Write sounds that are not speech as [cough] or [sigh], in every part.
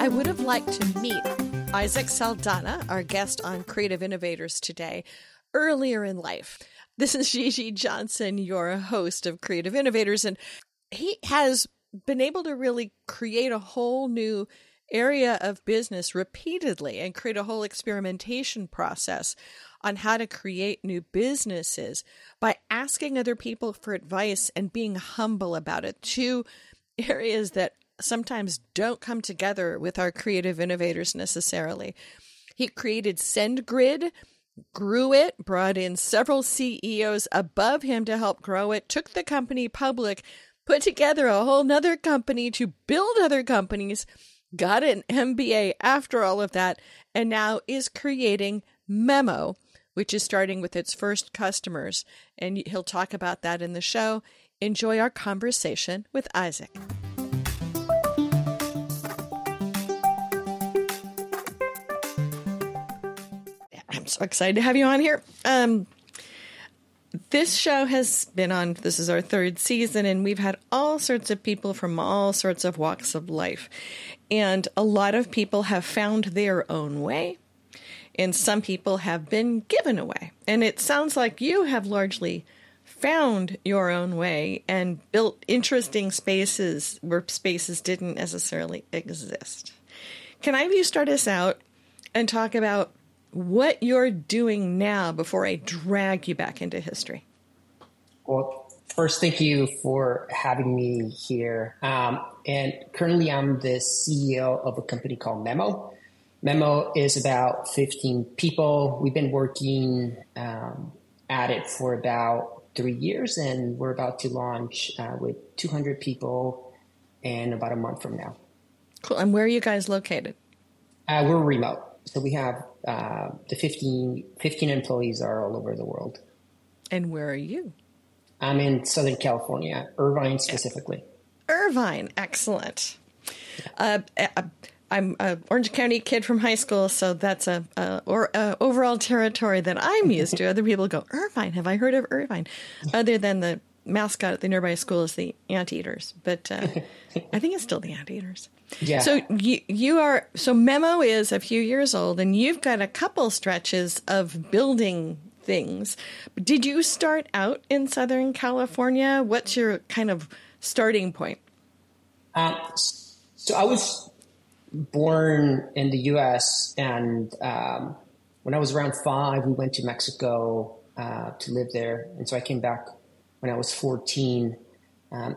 I would have liked to meet Isaac Saldana, our guest on Creative Innovators today, earlier in life. This is Gigi Johnson, your host of Creative Innovators, and he has been able to really create a whole new area of business repeatedly and create a whole experimentation process on how to create new businesses by asking other people for advice and being humble about it. Two areas that sometimes don't come together with our creative innovators necessarily. He created SendGrid, grew it, brought in several CEOs above him to help grow it, took the company public, put together a whole nother company to build other companies, got an MBA after all of that, and now is creating Memo, which is starting with its first customers. And he'll talk about that in the show. Enjoy our conversation with Isaac. So excited to have you on here. Um, this show has been on, this is our third season, and we've had all sorts of people from all sorts of walks of life. And a lot of people have found their own way, and some people have been given away. And it sounds like you have largely found your own way and built interesting spaces where spaces didn't necessarily exist. Can I have you start us out and talk about what you're doing now before I drag you back into history. Well, first, thank you for having me here. Um, and currently, I'm the CEO of a company called Memo. Memo is about 15 people. We've been working um, at it for about three years, and we're about to launch uh, with 200 people in about a month from now. Cool. And where are you guys located? Uh, we're remote. So we have uh, the 15, 15 employees are all over the world. And where are you? I'm in Southern California, Irvine specifically. Irvine, excellent. Uh, uh I'm an Orange County kid from high school, so that's a, a or a overall territory that I'm used to. [laughs] Other people go Irvine. Have I heard of Irvine? Other than the mascot at the nearby school is the anteaters, but uh, [laughs] I think it's still the anteaters. Yeah. So you you are so Memo is a few years old, and you've got a couple stretches of building things. Did you start out in Southern California? What's your kind of starting point? Um, so I was born in the U.S. and um, when I was around five, we went to Mexico uh, to live there, and so I came back when I was fourteen. Um,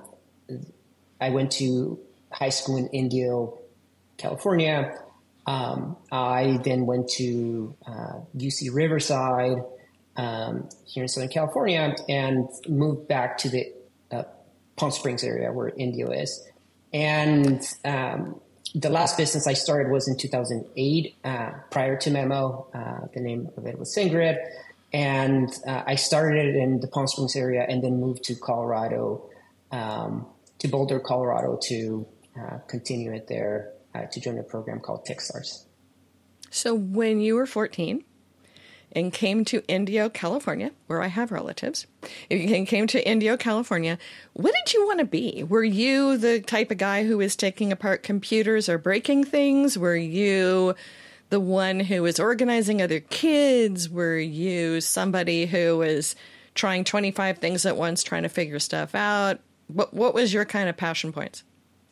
I went to high school in Indio, California. Um, I then went to uh, UC Riverside um, here in Southern California and moved back to the uh, Palm Springs area where Indio is. And um, the last business I started was in 2008, uh, prior to Memo. Uh, the name of it was SendGrid. And uh, I started it in the Palm Springs area and then moved to Colorado, um, to Boulder, Colorado to uh, continue it there uh, to join a program called Techstars. So when you were 14 and came to Indio, California, where I have relatives, if you came to Indio, California, what did you want to be? Were you the type of guy who was taking apart computers or breaking things? Were you the one who was organizing other kids? Were you somebody who was trying 25 things at once, trying to figure stuff out? What, what was your kind of passion points?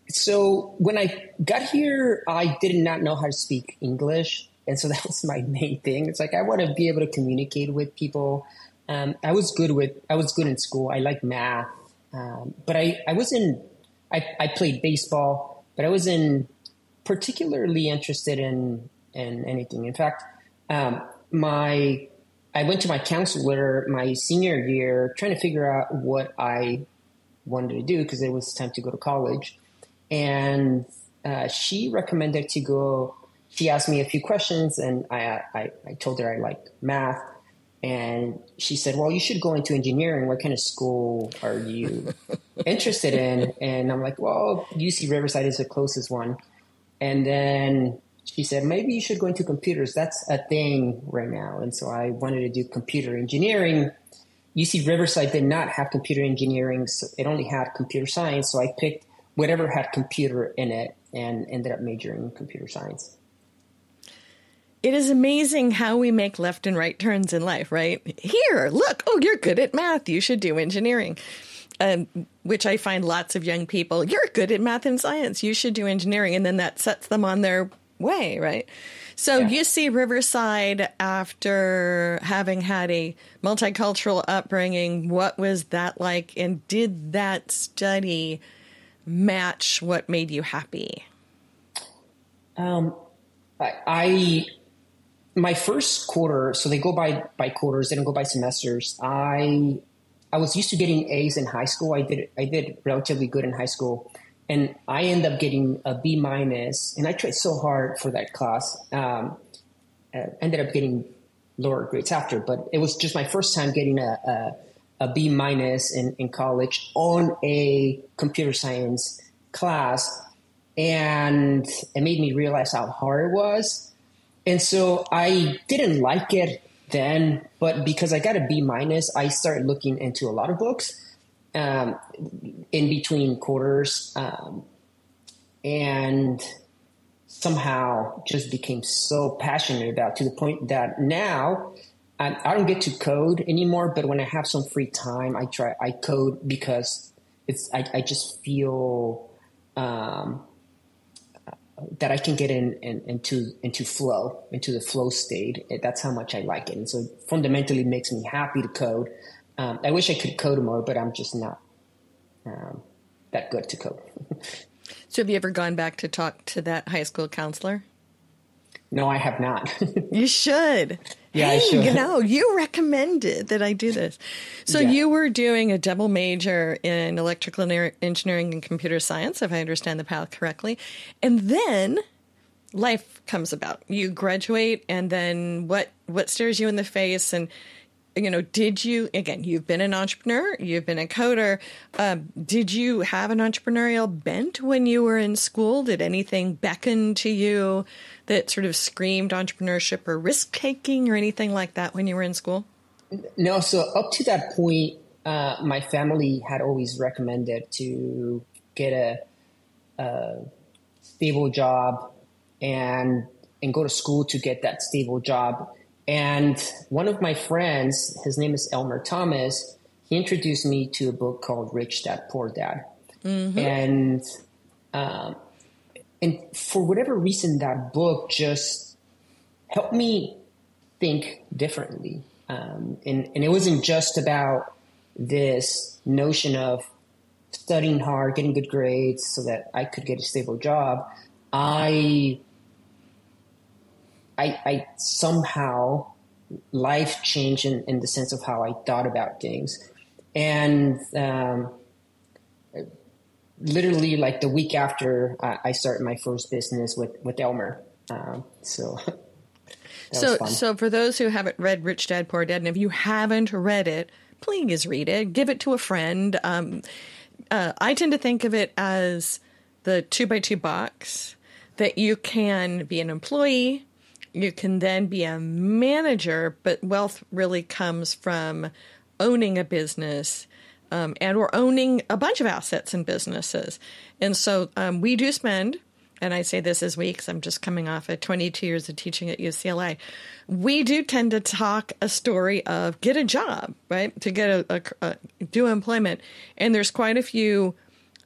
So when I got here, I did not know how to speak English. And so [laughs] that was my main thing. It's like I want to be able to communicate with people. Um, I was good with I was good in school. I like math, um, but I I was in I, I played baseball, but I wasn't particularly interested in in anything. In fact, um, my I went to my counselor my senior year trying to figure out what I wanted to do because it was time to go to college and uh, she recommended to go. She asked me a few questions, and I, I, I told her I like math. And she said, "Well, you should go into engineering. What kind of school are you [laughs] interested in?" And I'm like, "Well, UC Riverside is the closest one." And then she said, "Maybe you should go into computers. That's a thing right now." And so I wanted to do computer engineering. UC Riverside did not have computer engineering; so it only had computer science. So I picked whatever had computer in it. and ended up majoring in computer science. It is amazing how we make left and right turns in life, right? Here, look, oh, you're good at math. You should do engineering. Um, which I find lots of young people, you're good at math and science. You should do engineering. And then that sets them on their way, right? So yeah. UC Riverside after having had a multicultural upbringing. What was that like? And did that study match what made you happy? Um, I, I my first quarter, so they go by by quarters, they don't go by semesters. I I was used to getting A's in high school. I did I did relatively good in high school, and I end up getting a B minus. And I tried so hard for that class. Um, uh, ended up getting lower grades after, but it was just my first time getting a, a, a B minus in, in college on a computer science class, and it made me realize how hard it was. And so I didn't like it then, but because I got a B minus, I started looking into a lot of books um, in between quarters, um, and somehow just became so passionate about to the point that now I, don't get to code anymore. But when I have some free time, I try I code because it's I, I just feel um, that I can get in, in, into into flow into the flow state. That's how much I like it, and so fundamentally makes me happy to code. Um, I wish I could code more, but I'm just not um, that good to code. [laughs] so, have you ever gone back to talk to that high school counselor? No, I have not. [laughs] you should. Yeah, hey, I should. You know, you recommended that I do this. So yeah. you were doing a double major in electrical engineering and computer science, if I understand the path correctly. And then life comes about. You graduate and then what what stares you in the face and you know, did you, again, you've been an entrepreneur, you've been a coder. Um, did you have an entrepreneurial bent when you were in school? Did anything beckon to you that sort of screamed entrepreneurship or risk taking or anything like that when you were in school? No. So, up to that point, uh, my family had always recommended to get a, a stable job and and go to school to get that stable job and one of my friends, his name is Elmer Thomas, he introduced me to a book called Rich Dad Poor Dad. Mm-hmm. And um, and for whatever reason, that book just helped me think differently. Um, and, and it wasn't just about this notion of studying hard, getting good grades so that I could get a stable job. I I, I somehow life changed in, in, the sense of how I thought about things. And um, literally, like the week after, I, I, started my first business with, with Elmer. Um, so. [laughs] so, so for those who haven't read Rich Dad Poor Dad, and if you haven't read it, please read it. Give it to a friend. Um, uh, I tend to think of it as the two by two box that you can be an employee, you can then be a manager, but wealth really comes from owning a business um, and or owning a bunch of assets and businesses. And so um, we do spend, and I say this as we because I'm just coming off of 22 years of teaching at UCLA. We do tend to talk a story of get a job, right? To get a, a, a do employment, and there's quite a few.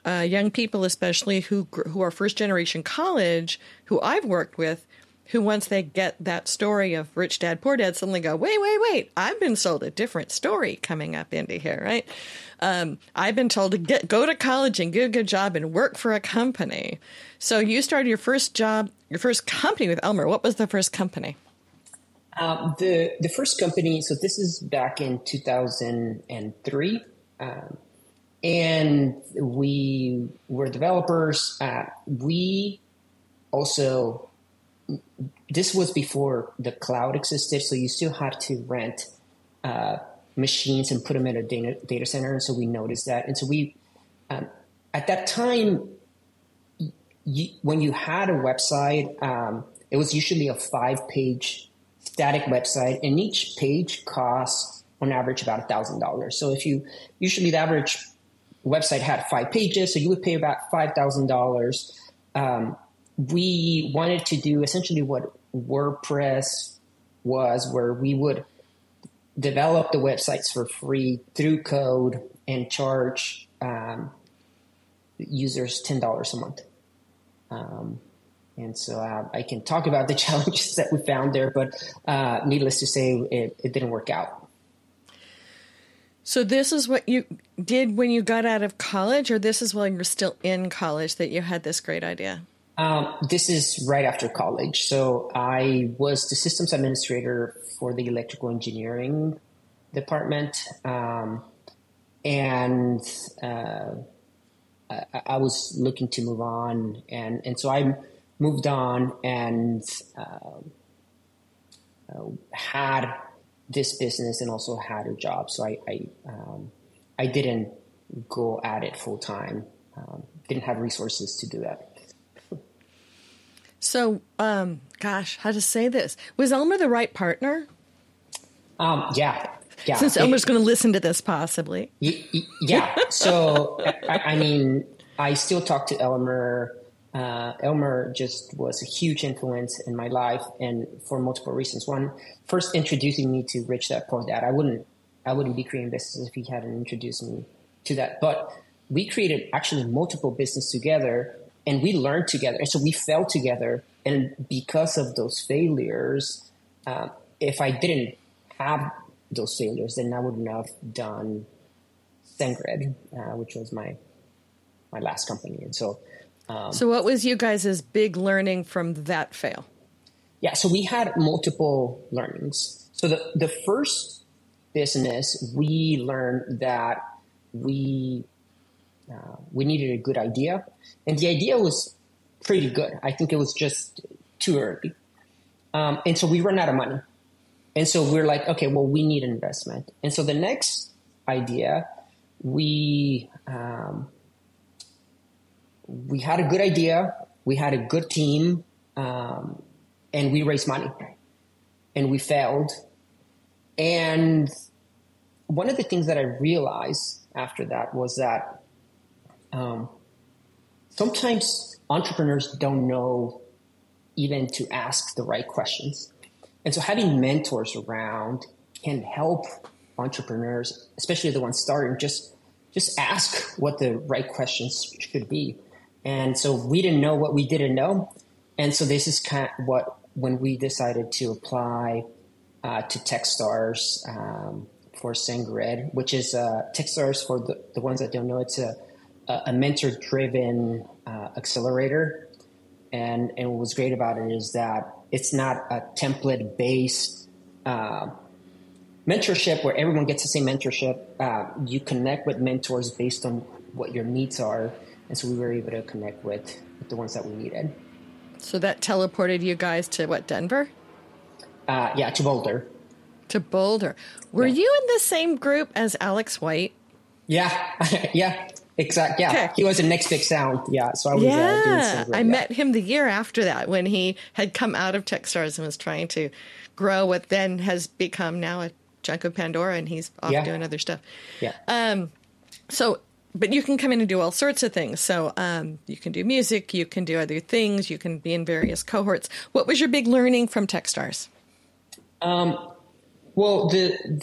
Uh, young people, especially who who are first generation college, who I've worked with, who once they get that story of rich dad poor dad suddenly go wait wait wait. I've been sold a different story coming up into here right? Um, i've been told to get go to college and get a good job and work for a company. So you started your first job your first company with elmer. What was the first company? Um, the the first company so this is back in 2003 um, and we were developers. Uh, we also this was before the cloud existed, so you still had to rent uh, machines and put them in a data, data center. And so we noticed that. And so we, um, at that time, when you had a website, um, it was usually a five page static website, and each page costs on average about a thousand dollars. So if you usually the average website had five pages, so you would pay about five thousand dollars um, we wanted to do essentially what WordPress was, where we would develop the websites for free through code and charge um, users ten dollars a month. Um, and so uh, I can talk about the [laughs] challenges that we found there, but uh, needless to say, it, it didn't work out. So this is what you did when you got out of college, or this is while you're still in college that you had this great idea? Um, this is right after college. So I was the systems administrator for the electrical engineering department, um, and uh, I, I, was looking to move on, and and so I moved on and uh, had this business and also had a job. So I I, um, I didn't go at it full time. Um, didn't have resources to do that. So, um, gosh, how to say this? Was Elmer the right partner? Um, yeah, yeah. Since Elmer's going to listen to this, possibly. Y- y- yeah. So, I, I, mean, I still talk to Elmer. Uh, Elmer just was a huge influence in my life, and for multiple reasons. One, first introducing me to Rich Dad Poor Dad. I wouldn't, I wouldn't be creating business if he hadn't introduced me to that. But we created actually multiple business together and we learned together. And so we fell together. And because of those failures, uh, if I didn't have those failures, then I wouldn't have done SendGrid, uh, which was my my last company. And so, um, so what was you guys' big learning from that fail? Yeah, so we had multiple learnings. So the the first business, we learned that we we needed a good idea, and the idea was pretty good. I think it was just too early, um, and so we ran out of money, and so we're like, okay, well, we need an investment, and so the next idea, we um, we had a good idea, we had a good team, um, and we raised money, and we failed, and one of the things that I realized after that was that um, sometimes entrepreneurs don't know even to ask the right questions. And so having mentors around can help entrepreneurs, especially the ones starting, just just ask what the right questions should be. And so we didn't know what we didn't know. And so this is kind of what when we decided to apply uh, to Techstars um, for SendGrid, which is uh, Techstars for the, the ones that don't know, it's a a mentor driven uh, accelerator. And, and what was great about it is that it's not a template based uh, mentorship where everyone gets the same mentorship. Uh, you connect with mentors based on what your needs are. And so we were able to connect with, with the ones that we needed. So that teleported you guys to what, Denver? Uh, yeah, to Boulder. To Boulder. Were yeah. you in the same group as Alex White? Yeah, [laughs] yeah. Exactly. Yeah, okay. he was in Next Big Sound. Yeah, so I was. Yeah, uh, I yeah. met him the year after that when he had come out of Techstars and was trying to grow what then has become now a chunk of Pandora, and he's off yeah. doing other stuff. Yeah. Um. So, but you can come in and do all sorts of things. So, um, you can do music, you can do other things, you can be in various cohorts. What was your big learning from Techstars? Um. Well, the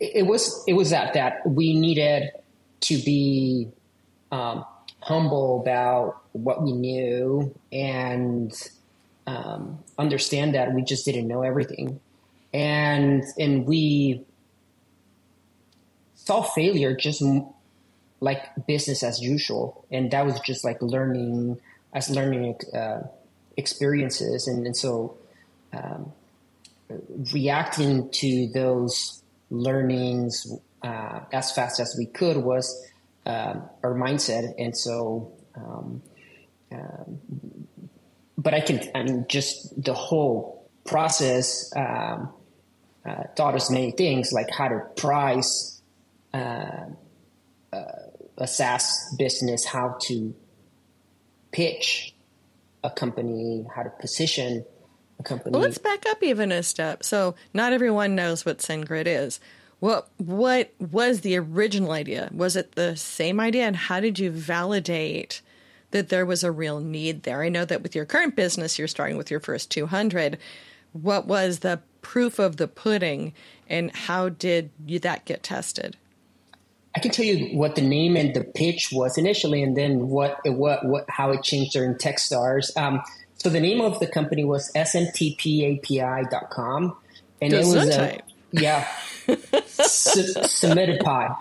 it was it was that that we needed to be um, humble about what we knew and um, understand that we just didn't know everything, and and we saw failure just like business as usual, and that was just like learning as learning uh, experiences, and, and so um, reacting to those learnings uh, as fast as we could was uh, our mindset. And so, um, um, but I can, I mean, just the whole process um, uh, taught us many things, like how to price uh, uh, a SaaS business, how to pitch a company, how to position company. Well, let's back up even a step. So, not everyone knows what SendGrid is. What what was the original idea? Was it the same idea, and how did you validate that there was a real need there? I know that with your current business, you're starting with your first 200. What was the proof of the pudding and how did you, that get tested? I can tell you what the name and the pitch was initially, and then what what, what how it changed during Techstars. Um, so the name of the company was smtpapi.com, [laughs] and it was a, yeah, submitted pie.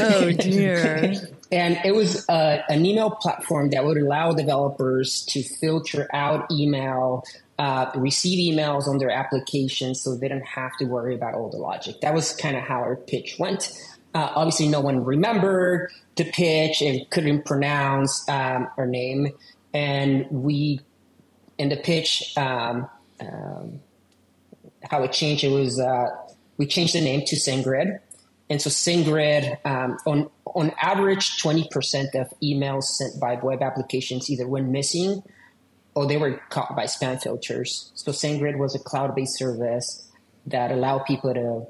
oh dear. And it was uh, an email platform that would allow developers to filter out email, uh, receive emails on their applications so they didn't have to worry about all the logic. That was kind of how our pitch went. Uh, obviously, no one remembered the pitch and couldn't pronounce um, our name. And we, in the pitch, um, um, how it changed, it was uh, we changed the name to SendGrid. And so SendGrid, um, on on average, twenty percent of emails sent by web applications either went missing or they were caught by spam filters. So SendGrid was a cloud-based service that allowed people to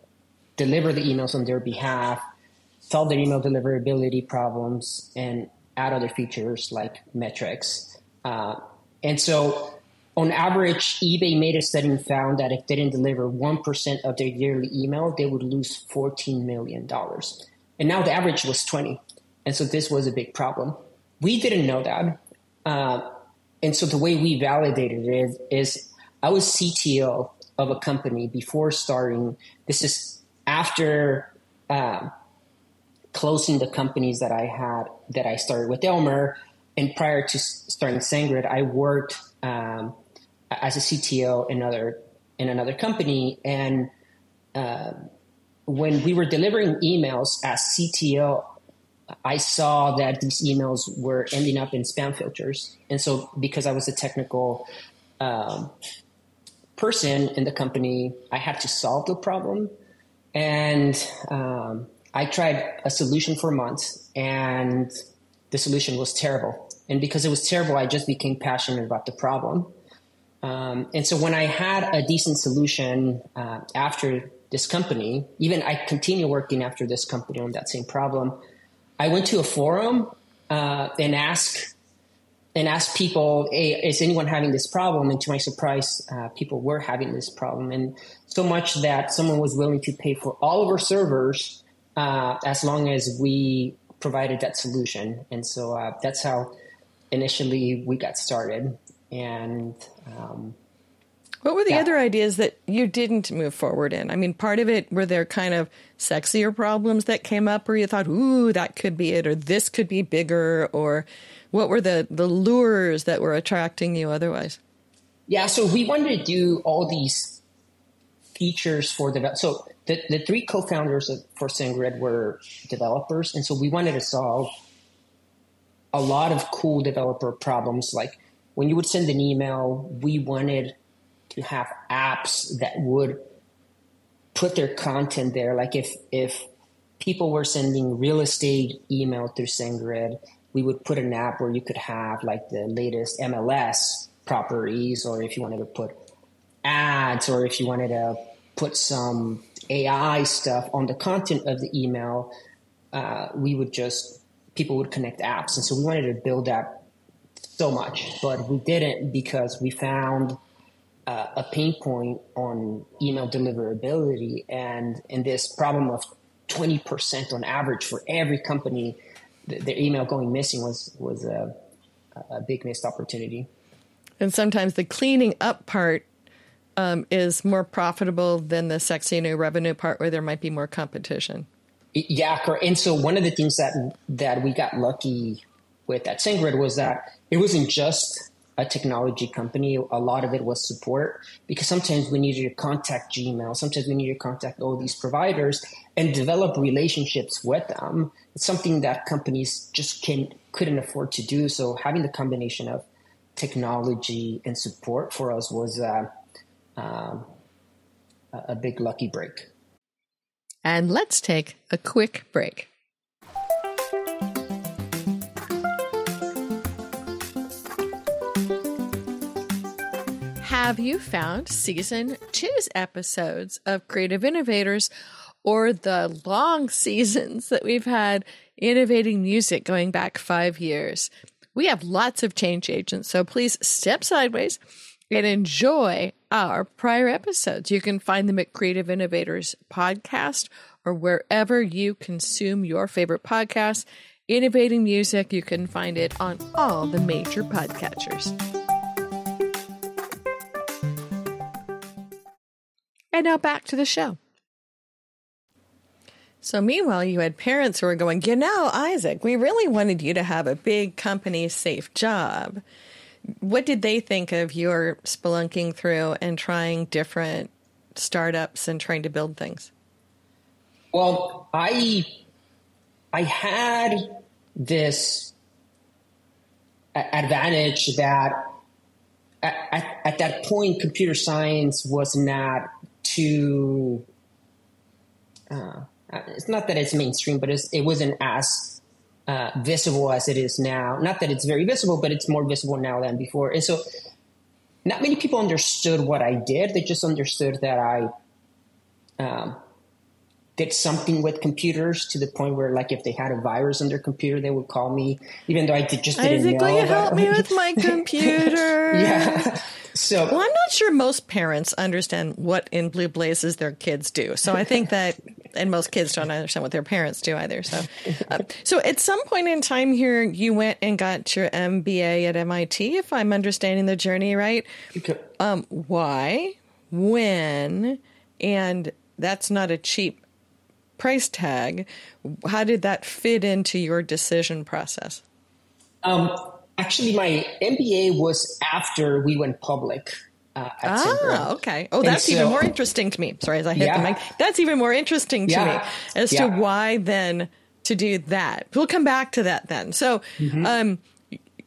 deliver the emails on their behalf solve their email deliverability problems, and add other features like metrics. Uh, and so, on average, eBay made a study and found that if they didn't deliver 1% of their yearly email, they would lose $14 million. And now the average was 20. And so this was a big problem. We didn't know that. Uh, and so the way we validated it is, I was CTO of a company before starting. This is after um, closing the companies that I had that I started with Elmer. And prior to starting SendGrid, I worked um, as a CTO in another in another company. And uh, when we were delivering emails as CTO, I saw that these emails were ending up in spam filters. And so, because I was a technical um, person in the company, I had to solve the problem. And um, I tried a solution for months and the solution was terrible. And because it was terrible, I just became passionate about the problem. Um, and so when I had a decent solution uh, after this company, even I continue working after this company on that same problem, I went to a forum uh, and asked and asked people, hey, is anyone having this problem? And to my surprise, uh, people were having this problem. And so much that someone was willing to pay for all of our servers uh, as long as we provided that solution. And so uh, that's how initially we got started. And um, what were the yeah. other ideas that you didn't move forward in? I mean, part of it were there kind of sexier problems that came up where you thought, ooh, that could be it, or this could be bigger, or what were the, the lures that were attracting you otherwise? Yeah, so we wanted to do all these features for the so the, the three co-founders of, for SendGrid were developers, and so we wanted to solve a lot of cool developer problems. Like when you would send an email, we wanted to have apps that would put their content there. Like if if people were sending real estate email through SendGrid, we would put an app where you could have like the latest MLS properties, or if you wanted to put ads, or if you wanted to put some AI stuff on the content of the email, uh, we would just people would connect apps, and so we wanted to build that so much, but we didn't because we found uh, a pain point on email deliverability, and in this problem of twenty percent on average for every company, th- their email going missing was was a, a big missed opportunity. And sometimes the cleaning up part um, is more profitable than the sexy new revenue part where there might be more competition. Yeah, and so one of the things that that we got lucky with at SendGrid was that it wasn't just a technology company. A lot of it was support because sometimes we needed to contact Gmail, sometimes we needed to contact all these providers and develop relationships with them. It's something that companies just can couldn't afford to do. So having the combination of technology and support for us was uh, um, a big lucky break. And let's take a quick break. Have you found season two's episodes of Creative Innovators or the long [laughs] seasons that we've had innovating music going back five years? We have lots of change agents, so please step sideways and enjoy our prior episodes. You can find them at Creative Innovators Podcast or wherever you consume your favorite podcasts. Innovating Music, you can find it on all the major podcatchers. And now back to the show. So, meanwhile, you had parents who were going, You know, Isaac, we really wanted you to have a big company safe job. What did they think of your spelunking through and trying different startups and trying to build things? Well, I I had this advantage that at, at, at, that point, computer science was not too. Uh, it's not that it's mainstream, but it wasn't as uh, visible as it is now. Not that it's very visible, but it's more visible now than before. And so, not many people understood what I did. They just understood that I um, did something with computers to the point where, like, if they had a virus on their computer, they would call me, even though I did, just didn't Isaac, know. Will you help me with my [laughs] computer? yeah. So, well, I'm not sure most parents understand what in blue blazes their kids do. So I think that, [laughs] and most kids don't understand what their parents do either. So, uh, so at some point in time here, you went and got your MBA at MIT, if I'm understanding the journey right. Okay. Um, why, when, and that's not a cheap price tag. How did that fit into your decision process? Um, actually, my MBA was after we went public. Uh, ah, okay. Oh, that's so, even more interesting to me. Sorry, as I hit yeah. the mic. That's even more interesting to yeah. me as yeah. to why then to do that. We'll come back to that then. So, mm-hmm. um,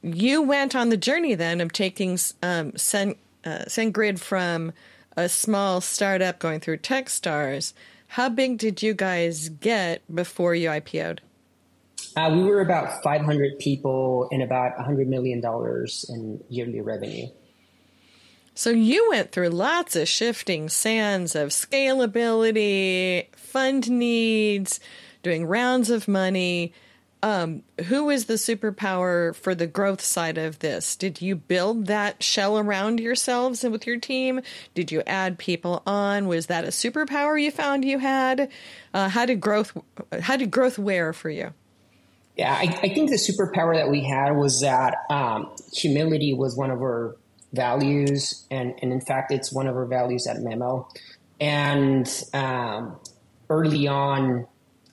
you went on the journey then of taking um, Sen, uh, SendGrid from a small startup going through TechStars. How big did you guys get before you IPO'd? Uh, we were about 500 people and about $100 million in yearly revenue. So you went through lots of shifting sands of scalability, fund needs, doing rounds of money. Um, who is the superpower for the growth side of this? Did you build that shell around yourselves and with your team? Did you add people on? Was that a superpower you found you had? Uh, how did growth how did growth wear for you? Yeah, I, I, think the superpower that we had was that um, humility was one of our values, and, and in fact, it's one of our values at Memo. And um, early on,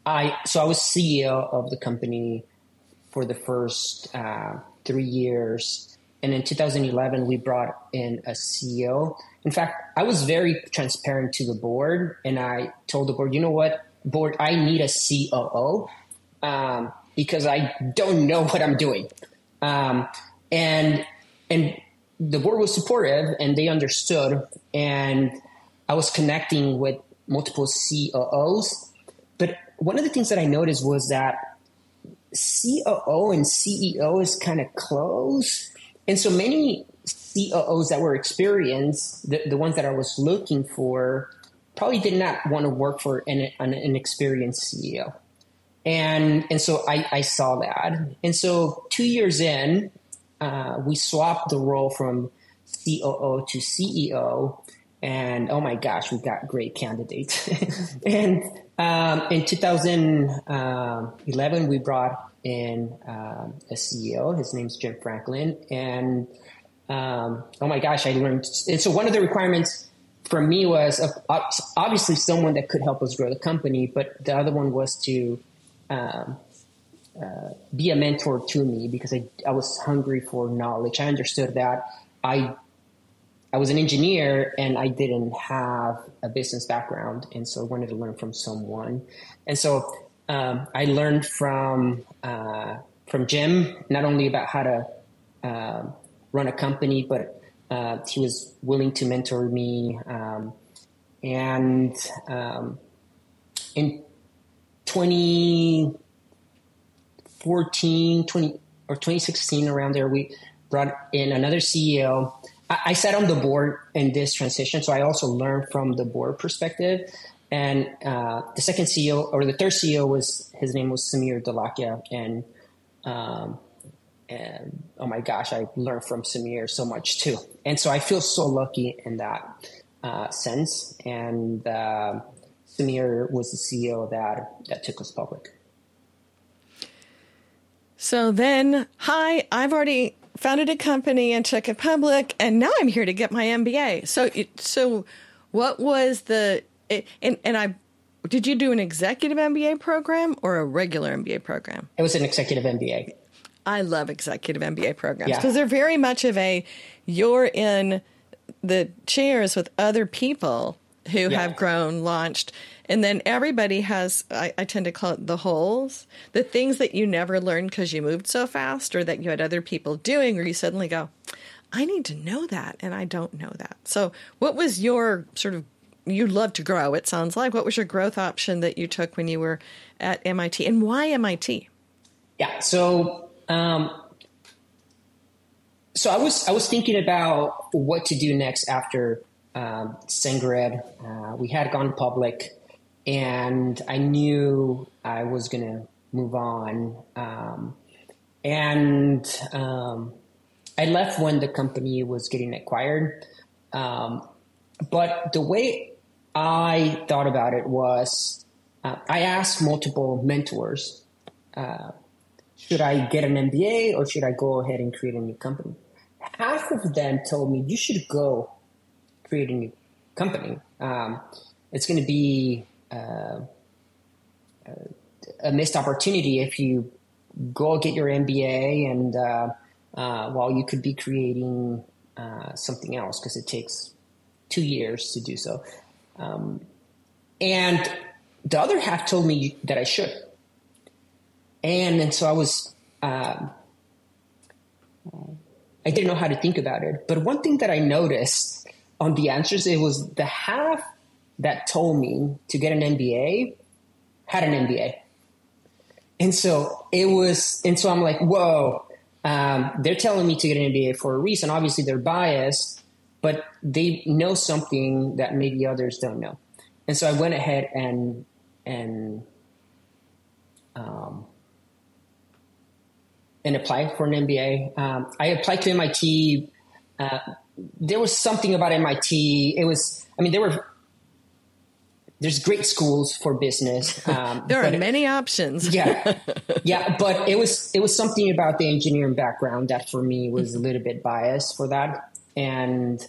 I so I was CEO of the company for the first uh, three years, and in 2011 we brought in a CEO. In fact, I was very transparent to the board, and I told the board, you know what, board, I need a COO. Um, because I don't know what I'm doing. Um, and and the board was supportive and they understood. And I was connecting with multiple COOs. But one of the things that I noticed was that COO and CEO is kind of close. And so many COOs that were experienced, the, the ones that I was looking for, probably did not want to work for an, an, an experienced CEO. And, and so I, I saw that. And so two years in, uh, we swapped the role from COO to CEO. And oh my gosh, we got great candidates. [laughs] and um, in 2011, we brought in uh, a CEO. His name's Jim Franklin. And um, oh my gosh, I learned. And so one of the requirements for me was uh, obviously someone that could help us grow the company, but the other one was to um, uh, be a mentor to me because I, I was hungry for knowledge. I understood that I I was an engineer and I didn't have a business background, and so I wanted to learn from someone. And so um, I learned from uh, from Jim not only about how to uh, run a company, but uh, he was willing to mentor me. Um, and um, in 2014, 20 or 2016, around there, we brought in another CEO. I, I sat on the board in this transition, so I also learned from the board perspective. And uh, the second CEO or the third CEO was his name was Sameer Dholakia, and um, and oh my gosh, I learned from Sameer so much too. And so I feel so lucky in that uh, sense. And uh, Sameer was the CEO that that took us public. So then, hi, I've already founded a company and took it public, and now I'm here to get my MBA. So, so what was the and and I did you do an executive MBA program or a regular MBA program? It was an executive MBA. I love executive MBA programs because yeah. they're very much of a you're in the chairs with other people who yeah. have grown, launched, and then everybody has, I, I, tend to call it the holes, the things that you never learned because you moved so fast or that you had other people doing, or you suddenly go, I need to know that, and I don't know that. So, what was your sort of, you love to grow, it sounds like. What was your growth option that you took when you were at MIT, and why MIT? Yeah, so, um, so I was I was thinking about what to do next after um, SendGrid. Uh, we had gone public and I knew I was going to move on. Um, and um, I left when the company was getting acquired. Um, but the way I thought about it was uh, I asked multiple mentors uh, should I get an MBA or should I go ahead and create a new company? Half of them told me you should go create a new company. Um, it's going to be uh, a missed opportunity if you go get your MBA and uh, uh, while you could be creating uh, something else because it takes two years to do so. Um, and the other half told me that I should. And, and so I was, um, I didn't know how to think about it. But one thing that I noticed on the answers, it was the half that told me to get an MBA had an MBA. And so it was, and so I'm like, whoa, um, they're telling me to get an MBA for a reason. Obviously, they're biased, but they know something that maybe others don't know. And so I went ahead and, and, um, and applied for an MBA. Um, I applied to MIT. Uh, there was something about MIT. It was, I mean, there were there's great schools for business. [laughs] Um, there are many options. yeah, [laughs] yeah, but it was it was something about the engineering background that for me was a little bit biased for that. And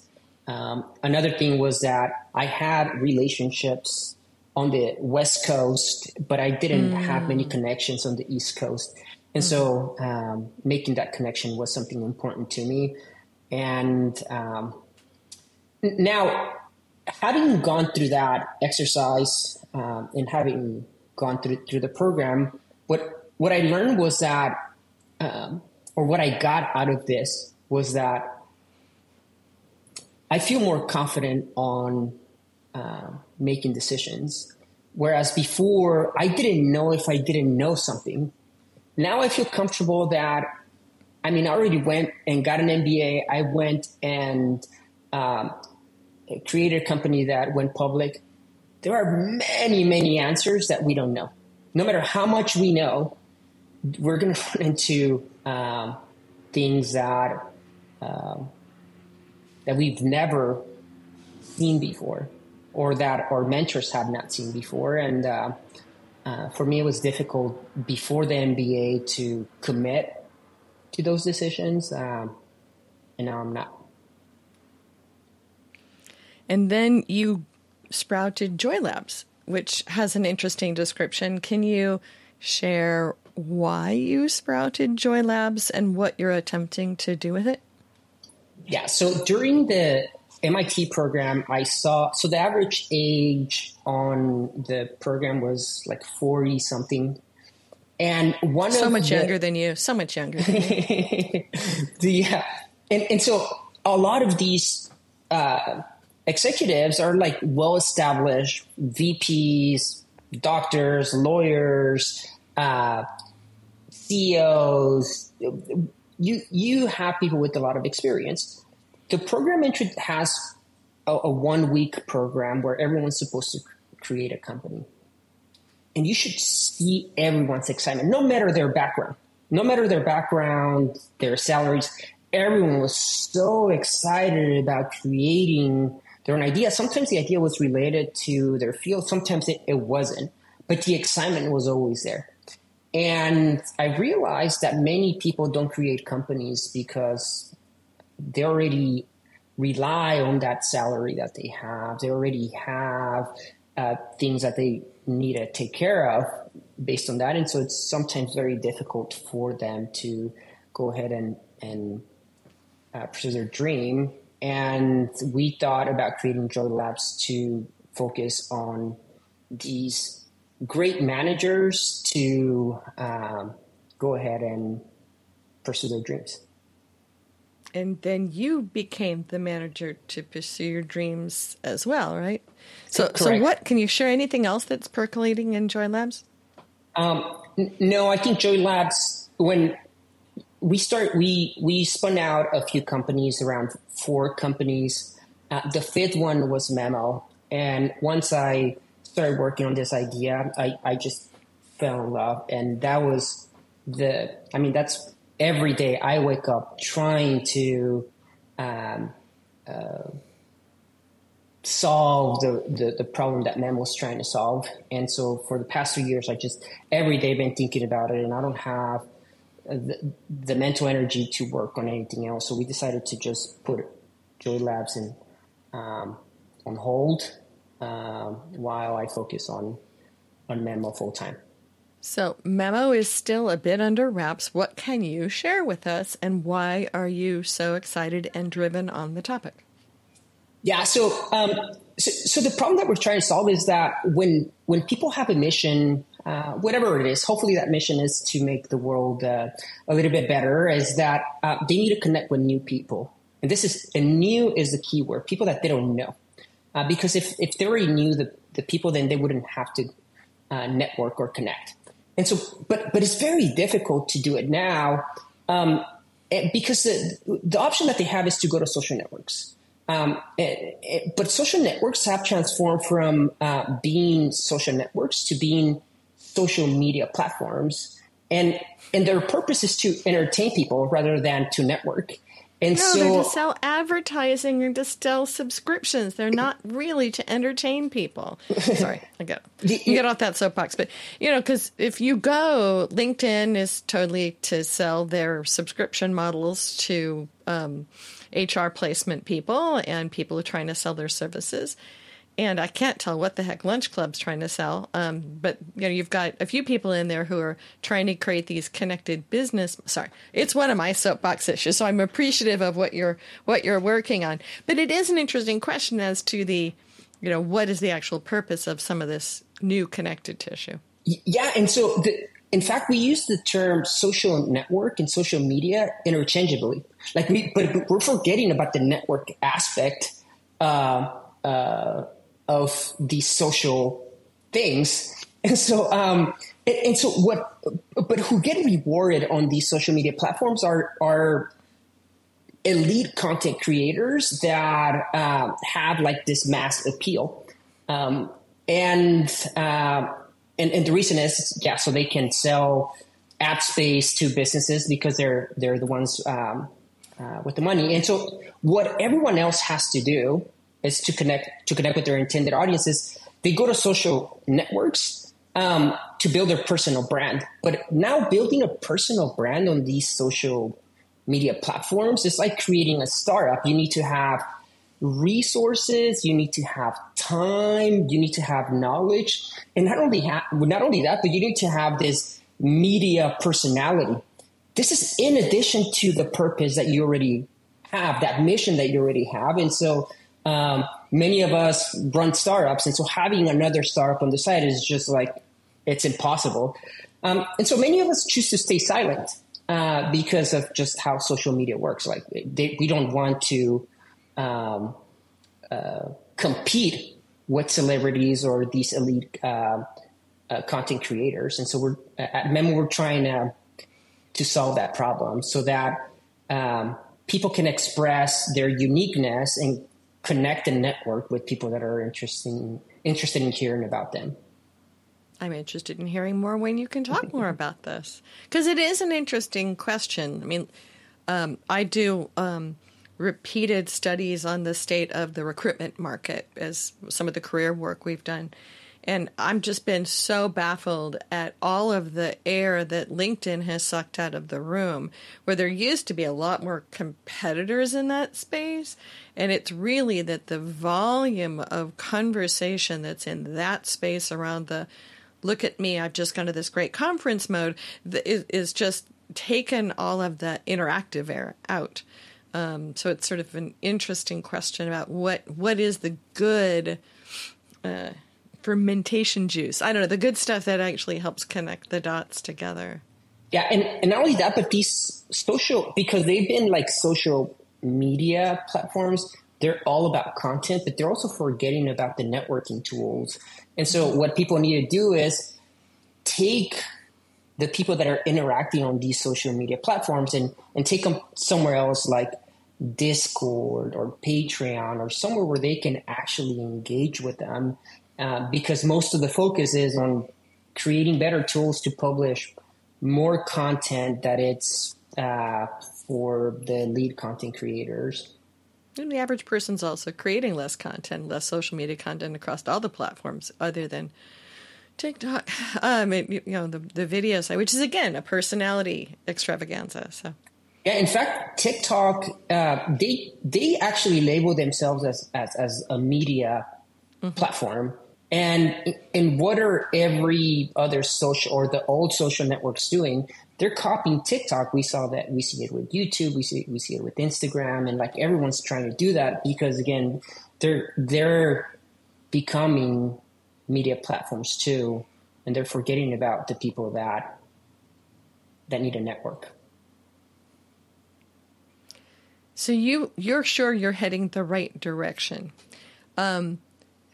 um, another thing was that I had relationships on the West Coast, but I didn't mm. have many connections on the East Coast. And mm. so um, making that connection was something important to me. And um, now having gone through that exercise um, and having gone through through the program, what what I learned was that, um, or what I got out of this was that I feel more confident on uh, making decisions. Whereas before, I didn't know if I didn't know something. Now I feel comfortable that, I mean, I already went and got an MBA. I went and um, created a company that went public, there are many, many answers that we don't know. No matter how much we know, we're going [laughs] to run into um, things that um, that we've never seen before, or that our mentors have not seen before. And uh, uh, for me, it was difficult before the MBA to commit to those decisions, um, and now I'm not. And then you sprouted Joy Labs, which has an interesting description. Can you share why you sprouted Joy Labs and what you're attempting to do with it? Yeah, so during the MIT program, I saw so the average age on the program was like 40 something. And one so much the, younger than you, so much younger. [laughs] the, yeah, and and so a lot of these uh, executives are like well established VPs, doctors, lawyers, uh, CEOs. You you have people with a lot of experience. The program entry has a, a one week program where everyone's supposed to create a company, and you should see everyone's excitement, no matter their background, no matter their background, their salaries, everyone was so excited about creating their own idea. Sometimes the idea was related to their field, sometimes it, it wasn't, but the excitement was always there. And I realized that many people don't create companies because they already rely on that salary that they have. They already have uh, things that they need to take care of based on that. And so it's sometimes very difficult for them to go ahead and, and uh, pursue their dream. And we thought about creating Joy Labs to focus on these great managers to um, go ahead and pursue their dreams. And then you became the manager to pursue your dreams as well, right? So, Correct. so what can you share? Anything else that's percolating in Joy Labs? Um, n- no, I think Joy Labs when we start we we spun out a few companies around four companies. Uh, the fifth one was memo. And once i started working on this idea i, I just fell in love. And that was the i mean that's every day i wake up trying to um, uh, solve the, the, the, problem that memo was trying to solve. And so for the past two years i just every day been thinking about it and i don't have the, the, mental energy to work on anything else. So we decided to just put Joy Labs in um, on hold um, while I focus on on Memo full time. So Memo is still a bit under wraps. What can you share with us, and why are you so excited and driven on the topic? Yeah, so um, so, so the problem that we're trying to solve is that when when people have a mission uh, whatever it is, hopefully that mission is to make the world uh, a little bit better, is that uh, they need to connect with new people. And this is, and new is the key word, people that they don't know. Uh, because if, if they already knew the, the people, then they wouldn't have to uh, network or connect. And so, but, but it's very difficult to do it now um, because the, the option that they have is to go to social networks. Um, it, it, but social networks have transformed from uh, being social networks to being social media platforms and and their purpose is to entertain people rather than to network and no, so they're to sell advertising and to sell subscriptions. They're not really to entertain people. [laughs] Sorry, I get you get off that soapbox, but you know, because if you go, LinkedIn is totally to sell their subscription models to um, HR placement people and people who are trying to sell their services and I can't tell what the heck Lunch Club's trying to sell. Um, but you know, you've got a few people in there who are trying to create these connected business. Sorry, it's one of my soapbox issues, so I'm appreciative of what you're what you're working on. But it is an interesting question as to the, you know, what is the actual purpose of some of this new connected tissue? Yeah, and so the, in fact, we use the term social network and social media interchangeably. Like we, but we're forgetting about the network aspect. Uh, uh, of these social things. [laughs] And so, um, and, and, so what, but who get rewarded on these social media platforms are, are elite content creators that uh, have like this mass appeal. Um, and, uh, and, and the reason is, yeah, so they can sell ad space to businesses because they're, they're the ones, um, uh, with the money. And so what everyone else has to do is to connect to connect with their intended audiences. They go to social networks um, to build their personal brand. But now building a personal brand on these social media platforms is like creating a startup. You need to have resources, you need to have time, you need to have knowledge, and not only ha- not only that, but you need to have this media personality. This is in addition to the purpose that you already have, that mission that you already have, and so um, many of us run startups, and so having another startup on the side is just like it's impossible. Um, and so many of us choose to stay silent uh, because of just how social media works. Like they, we don't want to um, uh, compete with celebrities or these elite uh, uh content creators, and so we're at Memo we're trying to to solve that problem so that um, people can express their uniqueness and connect and network with people that are interesting interested in hearing about them. I'm interested in hearing more when you can talk [laughs] more about this because it is an interesting question. I mean, um, I do um, repeated studies on the state of the recruitment market as some of the career work we've done. And I've just been so baffled at all of the air that LinkedIn has sucked out of the room, where there used to be a lot more competitors in that space. And it's really that the volume of conversation that's in that space around the look at me, I've just gone to this great conference mode, is, is just taken all of the interactive air out. Um, so it's sort of an interesting question about what what is the good uh, fermentation juice. I don't know the good stuff that actually helps connect the dots together. Yeah, and, and not only that, but these social because they've been like social media platforms. They're all about content, but they're also forgetting about the networking tools. And so, what people need to do is take the people that are interacting on these social media platforms and, and take them somewhere else, like Discord or Patreon or somewhere where they can actually engage with them uh, because most of the focus is on creating better tools to publish more content that it's uh, for the lead content creators. And the average person's also creating less content, less social media content across all the platforms other than TikTok. [laughs] Um, it, you know, the, the video side, which is again a personality extravaganza. So. Yeah, in fact, TikTok uh, they they actually label themselves as as, as a media mm-hmm. platform, and and what are every other social or the old social networks doing? They're copying TikTok. We saw that. We see it with YouTube. We see we see it with Instagram, and like everyone's trying to do that because again, they're they're becoming media platforms too, and they're forgetting about the people that that need a network. So you you're sure you're heading the right direction. Um,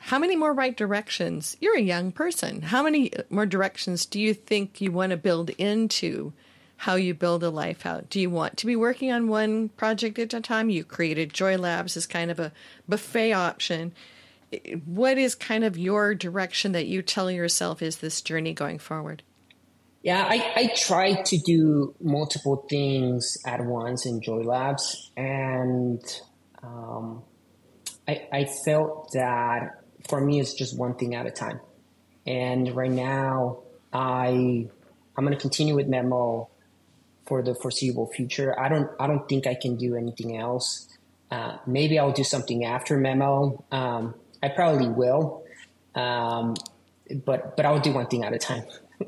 how many more right directions? You're a young person. How many more directions do you think you want to build into how you build a life out? Do you want to be working on one project at a time? You created Joy Labs as kind of a buffet option. What is kind of your direction that you tell yourself is this journey going forward? Yeah, I, I try to do multiple things at once in Joy Labs, and um, I, I felt that for me, it's just one thing at a time. And right now, I I'm going to continue with Memo for the foreseeable future. I don't I don't think I can do anything else. Uh, maybe I'll do something after Memo. Um, I probably will, um, but but I'll do one thing at a time. [laughs]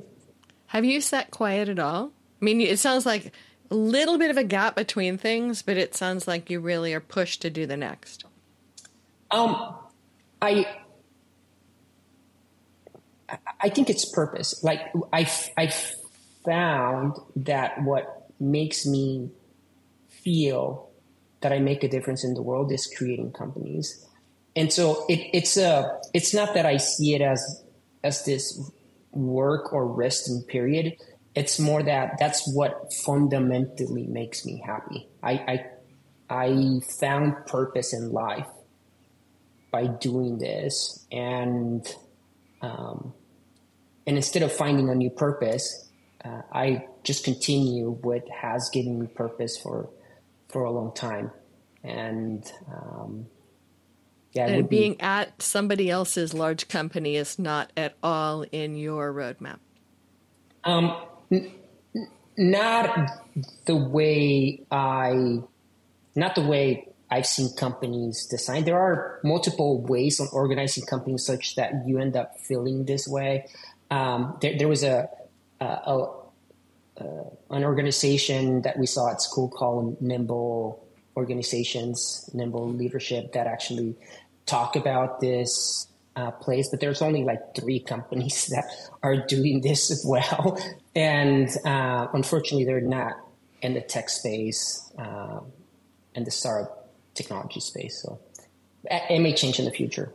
Have you sat quiet at all? I mean, it sounds like a little bit of a gap between things, but it sounds like you really are pushed to do the next. Um, I I think it's purpose. Like I, I found that what makes me feel that I make a difference in the world is creating companies. And so it, it's a, it's not that I see it as, as this work or resting period. It's more that that's what fundamentally makes me happy. I, I, I found purpose in life by doing this. And, um, and instead of finding a new purpose, uh, I just continue what has given me purpose for for a long time, and um, yeah, and being be, at somebody else's large company is not at all in your roadmap. Um, n- not the way I, not the way I've seen companies design. There are multiple ways on organizing companies such that you end up feeling this way um, there, there, was a, a, a uh, an organization that we saw at school called Nimble Organizations, Nimble Leadership, that actually talk about this uh, place. But there's only like three companies [laughs] that are doing this as well, and uh, unfortunately, they're not in the tech space um, and the startup technology space. So it may change in the future.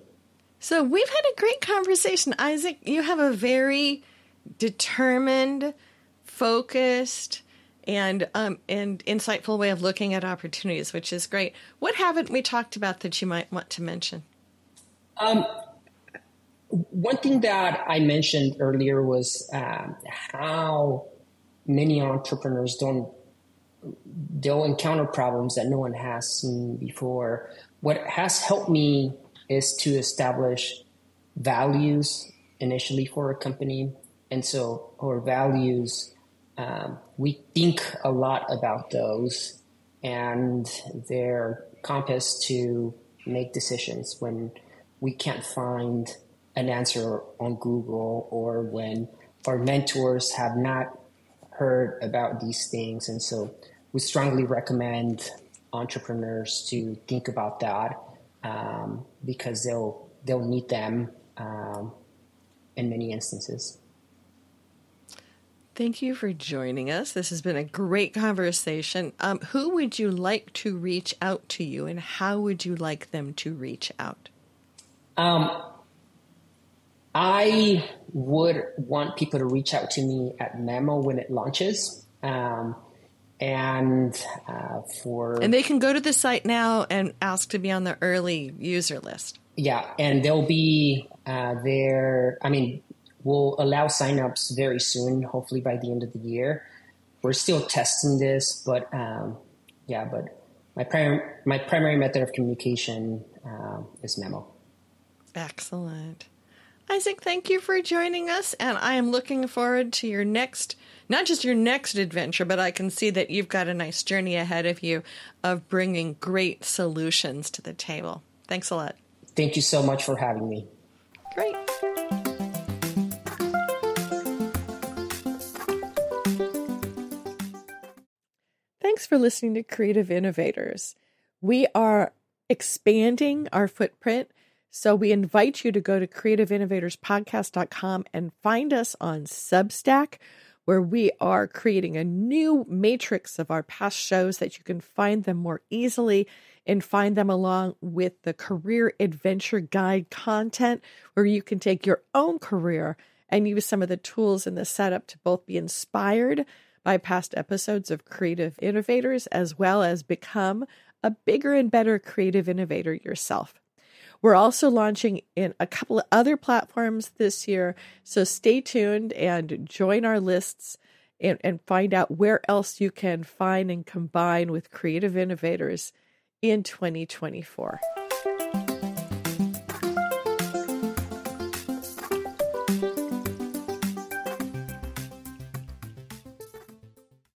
So we've had a great conversation. Isaac, you have a very determined, focused, and um, and insightful way of looking at opportunities, which is great. What haven't we talked about that you might want to mention? Um, one thing that I mentioned earlier was um, how many entrepreneurs don't they'll encounter problems that no one has seen before. What has helped me is to establish values initially for a company, and so our values um, we think a lot about those and their compass to make decisions when we can't find an answer on Google or when our mentors have not heard about these things. And so we strongly recommend entrepreneurs to think about that um, because they'll they'll need them um, in many instances. Thank you for joining us. This has been a great conversation. Um, who would you like to reach out to you, and how would you like them to reach out? Um, I would want people to reach out to me at Memo when it launches. Um, and uh, for and they can go to the site now and ask to be on the early user list. Yeah, and they'll be uh, there. I mean, we'll allow signups very soon, hopefully by the end of the year. We're still testing this, but um, yeah, but my primary my primary method of communication uh, is memo. Excellent. Isaac, thank you for joining us, and I am looking forward to your next, not just your next adventure, but I can see that you've got a nice journey ahead of you of bringing great solutions to the table. Thanks a lot. Thank you so much for having me. Great. Thanks for listening to Creative Innovators. We are expanding our footprint so we invite you to go to creativeinnovatorspodcast.com and find us on Substack, where we are creating a new matrix of our past shows that you can find them more easily and find them along with the career adventure guide content, where you can take your own career and use some of the tools in the setup to both be inspired by past episodes of Creative Innovators as well as become a bigger and better creative innovator yourself. We're also launching in a couple of other platforms this year. So stay tuned and join our lists and, and find out where else you can find and combine with creative innovators in 2024.